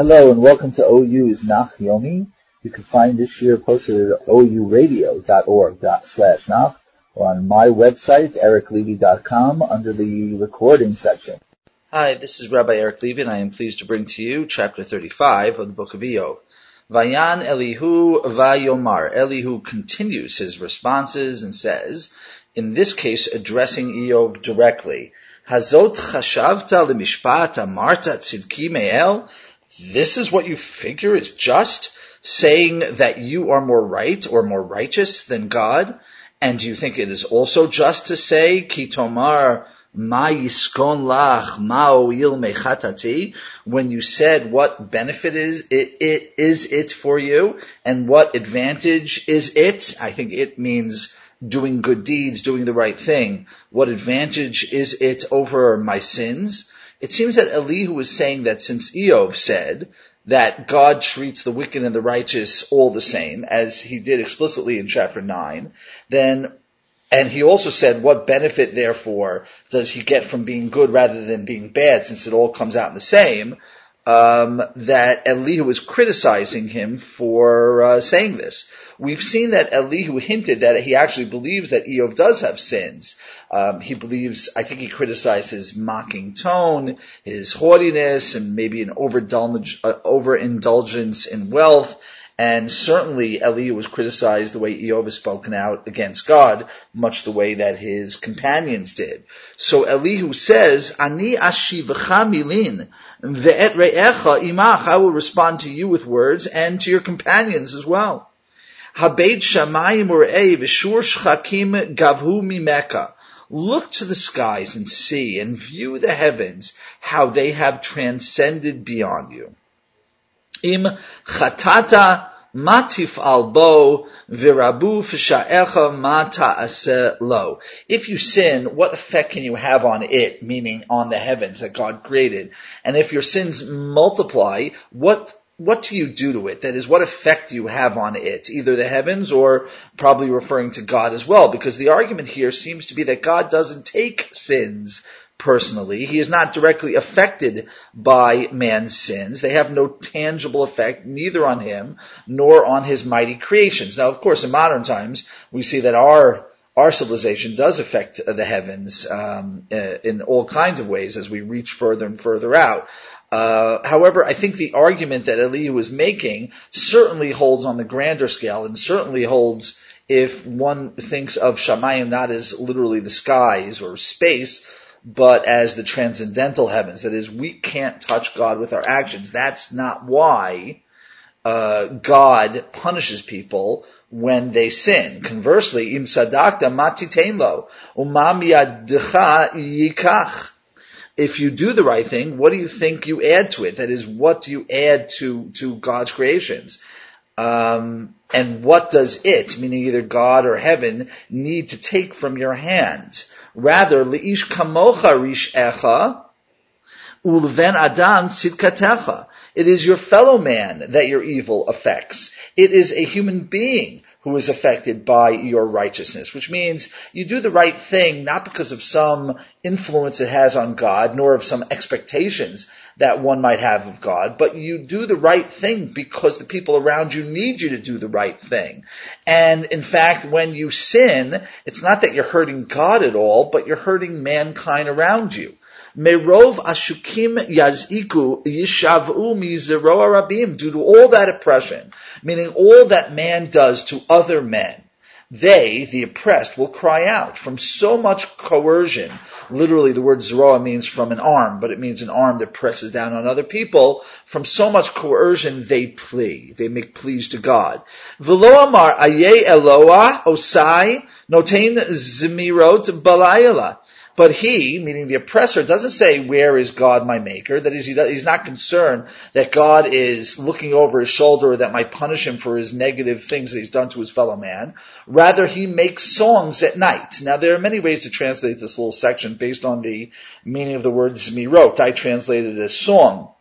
Hello and welcome to OU is Nach Yomi. You can find this year posted at ouradio.org slash nach or on my website, ericlevy.com, under the recording section. Hi, this is Rabbi Eric Levy, and I am pleased to bring to you chapter 35 of the book of Iyov. Vayan Elihu Vayomar. Elihu continues his responses and says, in this case addressing Iyov directly, Hazot chashavta lemishpat amarta tzidki me'el? This is what you figure is just? Saying that you are more right or more righteous than God? And you think it is also just to say, Kitomar Ma yiskon lach ma'oil mechatati, when you said what benefit is it, it is it for you and what advantage is it? I think it means doing good deeds, doing the right thing. What advantage is it over my sins? It seems that Elihu was saying that since Iyov said that God treats the wicked and the righteous all the same, as he did explicitly in chapter 9, then, and he also said what benefit therefore does he get from being good rather than being bad since it all comes out in the same, um, that Elihu was criticizing him for uh, saying this. We've seen that Elihu hinted that he actually believes that Iyov does have sins. Um, he believes, I think he criticized his mocking tone, his haughtiness, and maybe an overindulgence, uh, overindulgence in wealth. And certainly Elihu was criticized the way Iyov has spoken out against God, much the way that his companions did. So Elihu says, Ani ashivcha milin, ve'et re'echa imach, I will respond to you with words and to your companions as well. Habeit shamayim u're'ei v'shur shchakim gavhu mimeka. Look to the skies and see and view the heavens, how they have transcended beyond you. Im chatata matif albo virabu fisha'echa mata lo. If you sin, what effect can you have on it, meaning on the heavens that God created? And if your sins multiply, what what do you do to it? That is, what effect do you have on it? Either the heavens or probably referring to God as well, because the argument here seems to be that God doesn't take sins personally. He is not directly affected by man's sins. They have no tangible effect neither on him nor on his mighty creations. Now, of course, in modern times, we see that our our civilization does affect the heavens um, uh, in all kinds of ways as we reach further and further out. Uh, however, I think the argument that Elihu was making certainly holds on the grander scale and certainly holds if one thinks of Shamayim not as literally the skies or space, but as the transcendental heavens. That is, we can't touch God with our actions. That's not why uh, God punishes people when they sin. Conversely, im sadakta matitenlo umam yadcha yikach. If you do the right thing, what do you think you add to it? That is, what do you add to to God's creations? Um, and what does it, meaning either God or heaven, need to take from your hands? Rather, leish kamocha rish echa, ulven adam tzidkatecha. It is your fellow man that your evil affects. It is a human being who is affected by your righteousness, which means you do the right thing not because of some influence it has on God, nor of some expectations that one might have of God, but you do the right thing because the people around you need you to do the right thing. And in fact, when you sin, it's not that you're hurting God at all, but you're hurting mankind around you. Merov ashukim yaziku yishavu mizeroa rabim. Due to all that oppression, meaning all that man does to other men, they, the oppressed, will cry out from so much coercion. Literally, the word zeroa means from an arm, but it means an arm that presses down on other people. From so much coercion, they plea. They make pleas to God. Velo amar aye eloah osai notain zemirot balayela. But he, meaning the oppressor, doesn't say, where is God my maker? That is, he's not concerned that God is looking over his shoulder or that might punish him for his negative things that he's done to his fellow man. Rather, he makes songs at night. Now, there are many ways to translate this little section based on the meaning of the word zmirot. I translated it as song.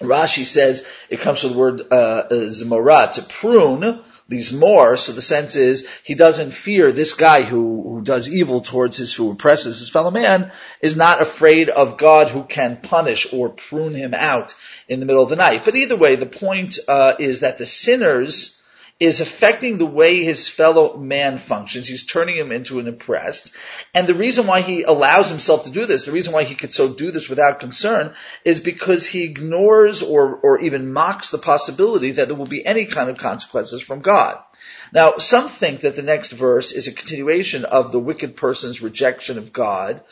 Rashi says it comes from the word uh, zmora, to prune, these more. So the sense is he doesn't fear this guy who, who does evil towards his, who oppresses his fellow man, is not afraid of God who can punish or prune him out in the middle of the night. But either way, the point uh, is that the sinners is affecting the way his fellow man functions. He's turning him into an oppressed. And the reason why he allows himself to do this, the reason why he could so do this without concern, is because he ignores or, or even mocks the possibility that there will be any kind of consequences from God. Now, some think that the next verse is a continuation of the wicked person's rejection of God,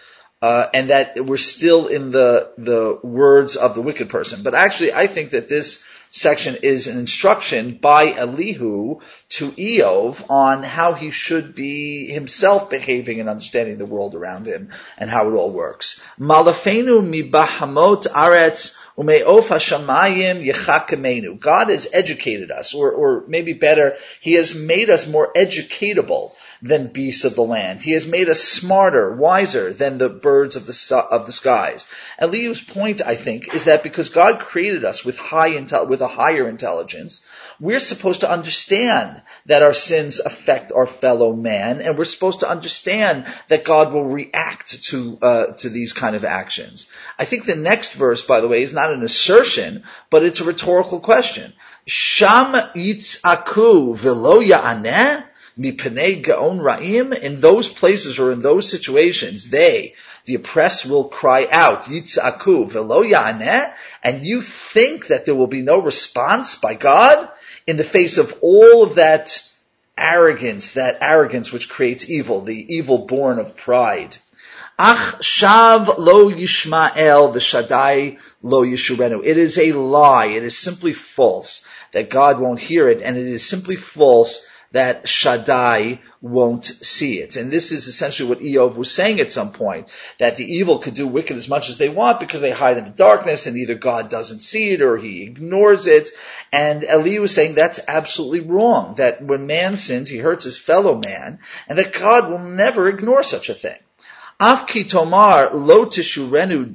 uh, and that we're still in the the words of the wicked person. But actually, I think that this section is an instruction by Elihu to Iyov on how he should be himself behaving and understanding the world around him and how it all works. Malafenu mibahamot aretz umeof hashamayim. God has educated us, or, or maybe better, He has made us more educatable than beasts of the land. He has made us smarter, wiser than the birds of the, of the skies. Elihu's point, I think, is that because God created us with high intel, with a higher intelligence, we're supposed to understand that our sins affect our fellow man, and we're supposed to understand that God will react to uh, to these kind of actions. I think the next verse, by the way, is not an assertion, but it's a rhetorical question. Sham yitz'aku velo ya'aneh? Gaon ra'im, in those places or in those situations, they, the oppressed will cry out, yitz'aku velo ya'aneh, and you think that there will be no response by God in the face of all of that arrogance, that arrogance which creates evil, the evil born of pride. Ach shav lo yishmael v'shadai lo yishurenu. It is a lie. It is simply false that God won't hear it, and it is simply false that Shaddai won't see it. And this is essentially what Iyov was saying at some point, that the evil could do wicked as much as they want because they hide in the darkness and either God doesn't see it or he ignores it. And Eli was saying that's absolutely wrong, that when man sins, he hurts his fellow man, and that God will never ignore such a thing. Afki tomar lo tishurenu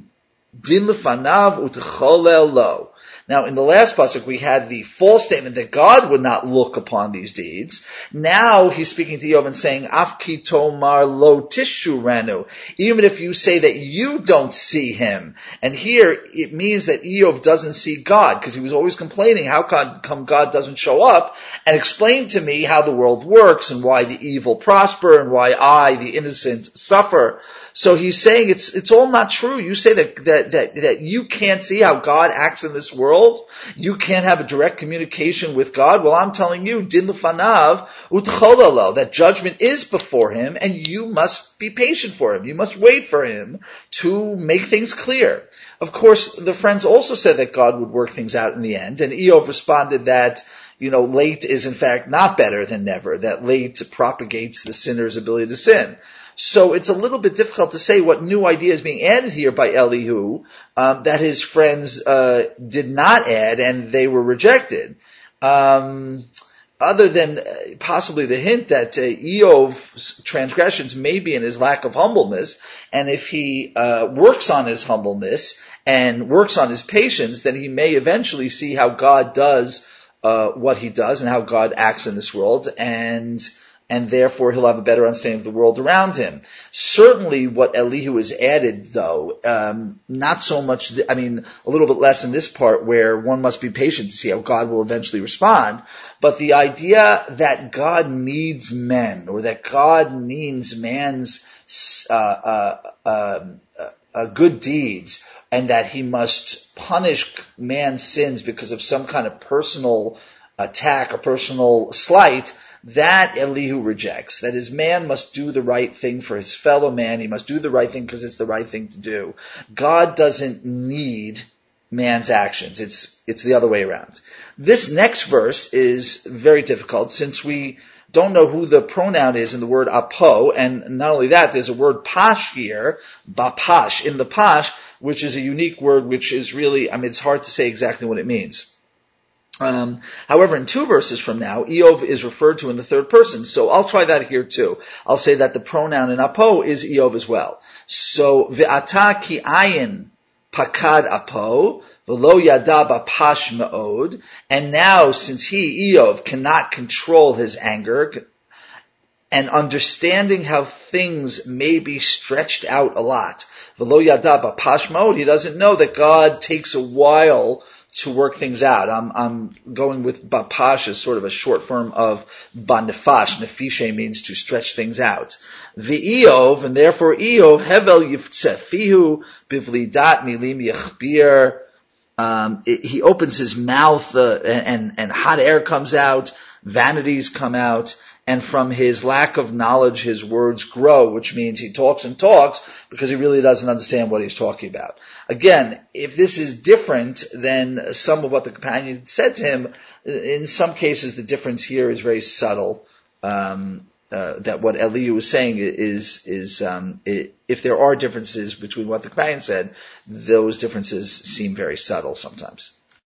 din lefanav lo. Now, in the last pasuk, we had the false statement that God would not look upon these deeds. Now he's speaking to Iyov and saying, "Afki tomar lo tishu ranu." Even if you say that you don't see him, and here it means that Iyov doesn't see God because he was always complaining, "How come God doesn't show up and explain to me how the world works and why the evil prosper and why I, the innocent, suffer?" So he's saying it's, it's all not true. You say that, that, that, that you can't see how God acts in this world. You can't have a direct communication with God. Well, I'm telling you, din lefanav utcholalo, that judgment is before him and you must be patient for him. You must wait for him to make things clear. Of course, the friends also said that God would work things out in the end and Iyov responded that you know, late is in fact not better than never, that late propagates the sinner's ability to sin. So it's a little bit difficult to say what new idea is being added here by Elihu um, that his friends uh, did not add and they were rejected. Um, other than uh, possibly the hint that uh, Iyov's transgressions may be in his lack of humbleness, and if he uh, works on his humbleness and works on his patience, then he may eventually see how God does uh, what he does and how God acts in this world, and and therefore he'll have a better understanding of the world around him. Certainly what Elihu has added though, um, not so much, th- I mean, a little bit less in this part where one must be patient to see how God will eventually respond, but the idea that God needs men, or that God needs man's, uh, uh, um, uh, uh, good deeds, and that he must punish man's sins because of some kind of personal attack or personal slight, that Elihu rejects. That is, man must do the right thing for his fellow man. He must do the right thing because it's the right thing to do. God doesn't need man's actions. It's, it's the other way around. This next verse is very difficult since we don't know who the pronoun is in the word apo, and not only that, there's a word pash here, bapash, in the pash, which is a unique word which is really, I mean, it's hard to say exactly what it means. Um, however, in two verses from now, Iyov is referred to in the third person. So I'll try that here too. I'll say that the pronoun in apo is Iyov as well. So ve'ata ki ayin pakad apo V'lo yada pash ma'od. And now, since he, Iyov, cannot control his anger, and understanding how things may be stretched out a lot. V'lo yada pash ma'od. He doesn't know that God takes a while to work things out. I'm, I'm going with bapash as sort of a short form of banifash. Nefishe means to stretch things out. V'iyov, and therefore Iyov, hevel yiftzefihu bivlidat milim yechbir. Um, he opens his mouth uh, and, and hot air comes out, vanities come out, and from his lack of knowledge, his words grow, which means he talks and talks because he really doesn't understand what he's talking about. Again, if this is different than some of what the companion said to him, in some cases the difference here is very subtle. Um, uh, that what Elihu was saying is is um, it, if there are differences between what the companion said, those differences seem very subtle sometimes.